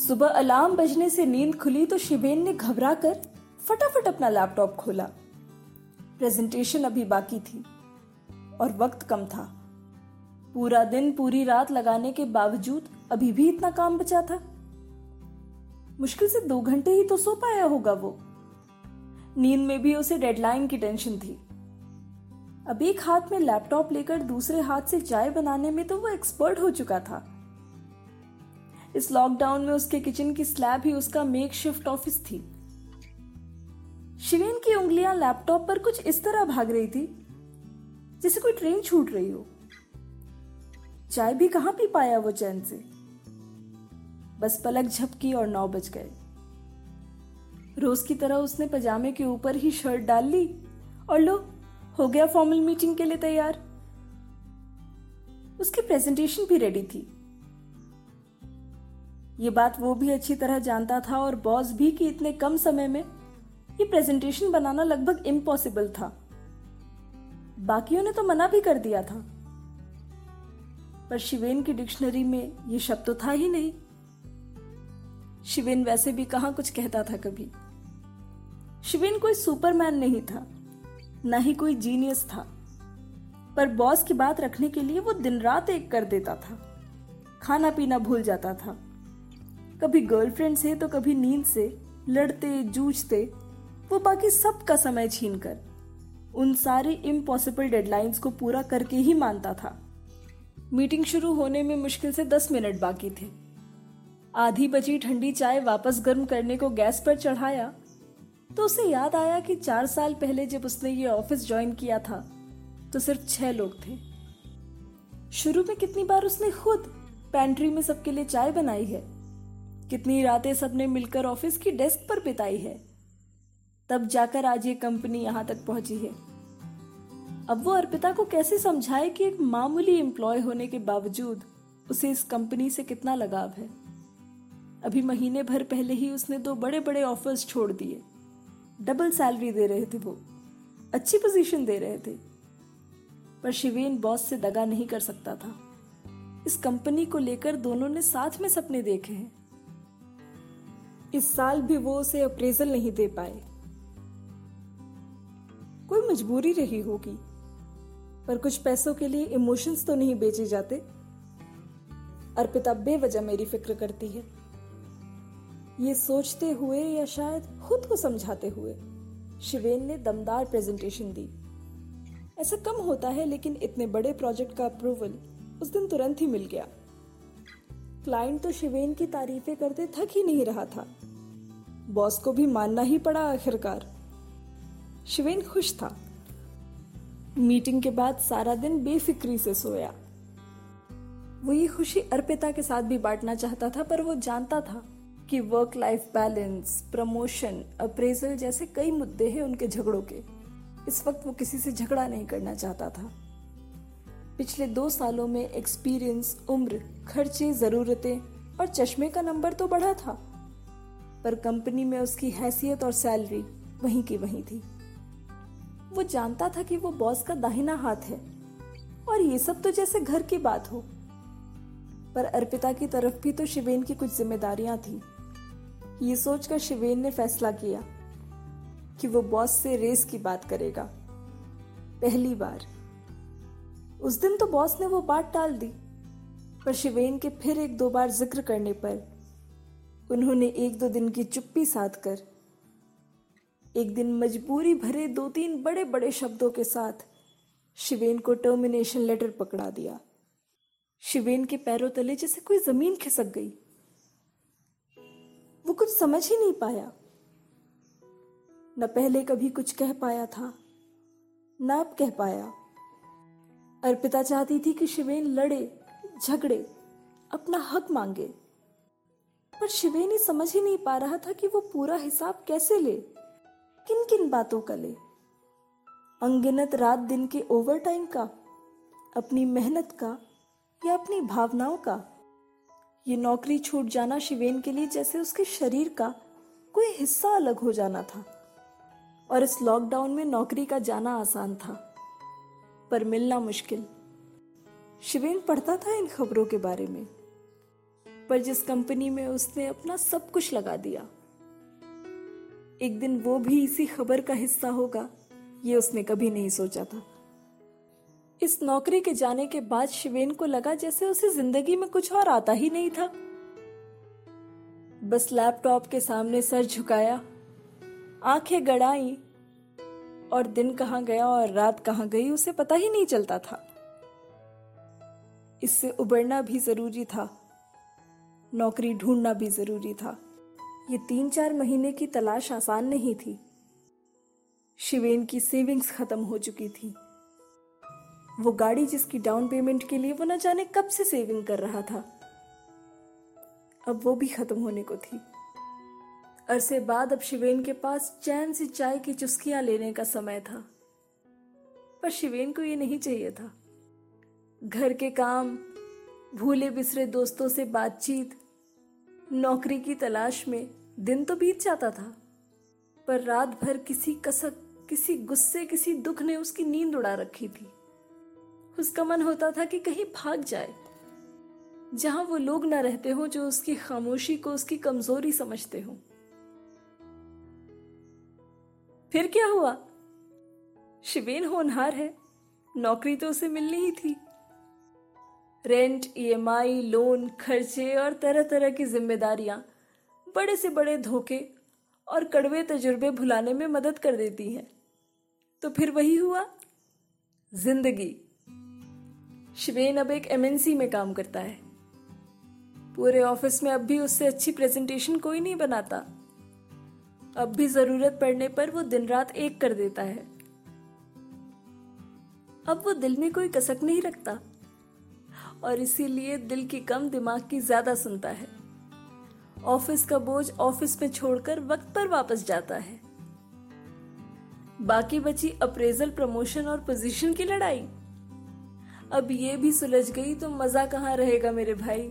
सुबह अलार्म बजने से नींद खुली तो शिवेन ने घबरा कर फटाफट अपना लैपटॉप खोला। प्रेजेंटेशन अभी बाकी थी और वक्त कम था। पूरा दिन, पूरी रात लगाने के बावजूद अभी भी इतना काम बचा था। मुश्किल से दो घंटे ही तो सो पाया होगा वो। नींद में भी उसे डेडलाइन की टेंशन थी। अब एक हाथ में लैपटॉप लेकर दूसरे हाथ से चाय बनाने में तो वो एक्सपर्ट हो चुका था। इस लॉकडाउन में उसके किचन की स्लैब ही उसका मेक शिफ्ट ऑफ़िस थी। शिवेन की उंगलियाँ लैपटॉप पर कुछ इस तरह भाग रही थी, जैसे कोई ट्रेन छूट रही हो। चाय भी कहाँ पी पाया वो चैन से? बस पलक झपकी और नौ बज गए। रोज की तरह उसने पजामे के ऊपर ही शर्ट डाल ली और लो, हो गया फॉर्मल मीटिंग के लिए तैयार। उसकी प्रेजेंटेशन भी रेडी थी। ये बात वो भी अच्छी तरह जानता था और बॉस भी कि इतने कम समय में ये प्रेजेंटेशन बनाना लगभग इम्पॉसिबल था। बाकियों ने तो मना भी कर दिया था। पर शिवेन की डिक्शनरी में ये शब्द तो था ही नहीं। शिवेन वैसे भी कहा कुछ कहता था कभी। शिवेन कोई सुपरमैन नहीं था, ना ही कोई जीनियस था। पर बॉस की बात रखने के लिए वो दिन रात एक कर देता था। खाना पीना भूल जाता था। कभी गर्लफ्रेंड से तो कभी नींद से, लड़ते, जूझते, वो बाकी सब का समय छीन कर उन सारी इम्पॉसिबल डेडलाइंस को पूरा करके ही मानता था। मीटिंग शुरू होने में मुश्किल से दस मिनट बाकी थे। आधी बची ठंडी चाय वापस गर्म करने को गैस पर चढ़ाया तो उसे याद आया कि चार साल पहले जब उसने ये ऑफ़िस ज्वाइन किया था तो सिर्फ़ छह लोग थे। शुरू में कितनी बार उसने खुद पैंट्री में सबके लिए चाय बनाई है कितनी रातें सबने मिलकर ऑफ़िस की डेस्क पर बिताई है। तब जाकर आज ये कंपनी यहाँ तक पहुँची है। अब वो अर्पिता को कैसे समझाए कि एक मामूली एम्प्लॉय होने के बावजूद उसे इस कंपनी से कितना लगाव है? अभी महीने भर पहले ही उसने दो बड़े बड़े ऑफर्स छोड़ दिए। डबल सैलरी दे रहे थे वो। अच्छी पोजीशन दे रहे थे। पर शिवेन बॉस से दगा नहीं कर सकता था। इस कंपनी को लेकर दोनों ने साथ में सपने देखे हैं। इस साल भी वो उसे अप्रेजल नहीं दे पाए। कोई मजबूरी रही होगी, पर कुछ पैसों के लिए इमोशंस तो नहीं बेचे जाते। अर्पिता बेवजह मेरी फ़िक्र करती है। ये सोचते हुए या शायद खुद को समझाते हुए, शिवेन ने दमदार प्रेजेंटेशन दी। ऐसा कम होता है, लेकिन इतने बड़े प्रोजेक्ट का अप्रूवल उस दिन तुरंत ही मिल गया। क्लाइंट तो शिवेन की तारीफें करते थक ही नहीं रहा था। बॉस को भी मानना ही पड़ा आखिरकार। शिवेन खुश था। मीटिंग के बाद सारा दिन बेफिक्री से सोया। वो ये खुशी अर्पिता के साथ भी बांटना चाहता था, पर वो जानता था कि work life balance promotion appraisal जैसे कई मुद्दे हैं उनके झगड़ों के। इस वक्त वो किसी से झगड़ा नहीं करना चाहता था। पिछले दो सालों में एक्सपीरियंस उम्र, खर्चे, ज़रूरतें और चश्मे का नंबर तो बढ़ा था। पर कंपनी में उसकी हैसियत और सैलरी वहीं की वहीं थी। वो जानता था कि वो बॉस का दाहिना हाथ है। और ये सब तो जैसे घर की बात हो। पर अर्पिता की तरफ़ भी तो शिवेन की कुछ जिम्मेदारियाँ थी। ये सोचकर शिवेन ने फैसला किया कि वो बॉस से रेस की बात करेगा। पहली बार। उस दिन तो बॉस ने वो बात टाल दी। पर शिवेन के फिर एक दो बार ज़िक्र करने पर उन्होंने एक दो दिन की चुप्पी साध कर, एक दिन मजबूरी भरे दो तीन बड़े बड़े शब्दों के साथ शिवेन को टर्मिनेशन लेटर पकड़ा दिया। शिवेन के पैरों तले जैसे कोई ज़मीन खिसक गई। वो कुछ समझ ही नहीं पाया। न पहले कभी कुछ कह पाया था, न अब कह पाया। अर्पिता चाहती थी कि शिवेन लड़े, झगड़े, अपना हक मांगे। पर शिवेन समझ ही नहीं पा रहा था कि वो पूरा हिसाब कैसे ले। किन किन बातों का ले? अनगिनत रात दिन के ओवर टाइम का, अपनी मेहनत का या अपनी भावनाओं का? ये नौकरी छूट जाना शिवेन के लिए जैसे उसके शरीर का कोई हिस्सा अलग हो जाना था। और इस लॉकडाउन में नौकरी का जाना आसान था। पर मिलना मुश्किल। शिवेन पढ़ता था इन खबरों के बारे में। पर जिस कंपनी में उसने अपना सब कुछ लगा दिया, एक दिन वो भी इसी खबर का हिस्सा होगा, ये उसने कभी नहीं सोचा था। इस नौकरी के जाने के बाद शिवेन को लगा जैसे उसे ज़िंदगी में कुछ और आता ही नहीं था। बस लैपटॉप के सामने सर झुकाया, आँखें गड़ाई, और दिन कहाँ गया और रात कहाँ गई उसे पता ही नहीं चलता था। इससे उबरना भी ज़रूरी था। नौकरी ढूंढना भी ज़रूरी था। ये तीन चार महीने की तलाश आसान नहीं थी। शिवेन की सेविंग्स खत्म हो चुकी थी। वो गाड़ी जिसकी डाउन पेमेंट के लिए वो न जाने कब से सेविंग कर रहा था। अब वो भी खत्म होने को थी। अरसे बाद अब शिवेन के पास चैन से चाय की चुस्कियाँ लेने का समय था। पर शिवेन को ये नहीं चाहिए था। घर के काम, भूले बिसरे दोस्तों से बातचीत नौकरी की तलाश में दिन तो बीत जाता था, पर रात भर किसी कसक, किसी गुस्से, किसी दुख ने उसकी नींद उड़ा रखी थी। उसका मन होता था कि कहीं भाग जाए, जहाँ वो लोग ना रहते हो जो उसकी खामोशी को उसकी कमज़ोरी समझते हो। फिर क्या हुआ? शिवेन होनहार है, नौकरी तो उसे मिलनी ही थी। रेंट ईएमआई लोन, खर्चे और तरह तरह की जिम्मेदारियाँ बड़े से बड़े धोखे और कड़वे तजुर्बे भुलाने में मदद कर देती हैं। तो फिर वही हुआ? ज़िंदगी। शिवेन अब एक एमएनसी में काम करता है। पूरे ऑफ़िस में अब भी उससे अच्छी प्रेजेंटेशन कोई नहीं बनाता। अब भी ज़रूरत पड़ने पर वो दिन रात एक कर देता है। अब वो दिल में कोई कसक नहीं रखता। और इसीलिए दिल की कम दिमाग की ज़्यादा सुनता है। ऑफ़िस का बोझ ऑफ़िस में छोड़कर वक्त पर वापस जाता है। बाकी बची अप्रेजल, प्रमोशन और पोजीशन की लड़ाई। अब ये भी सुलझ गई तो मज़ा कहाँ रहेगा मेरे भाई?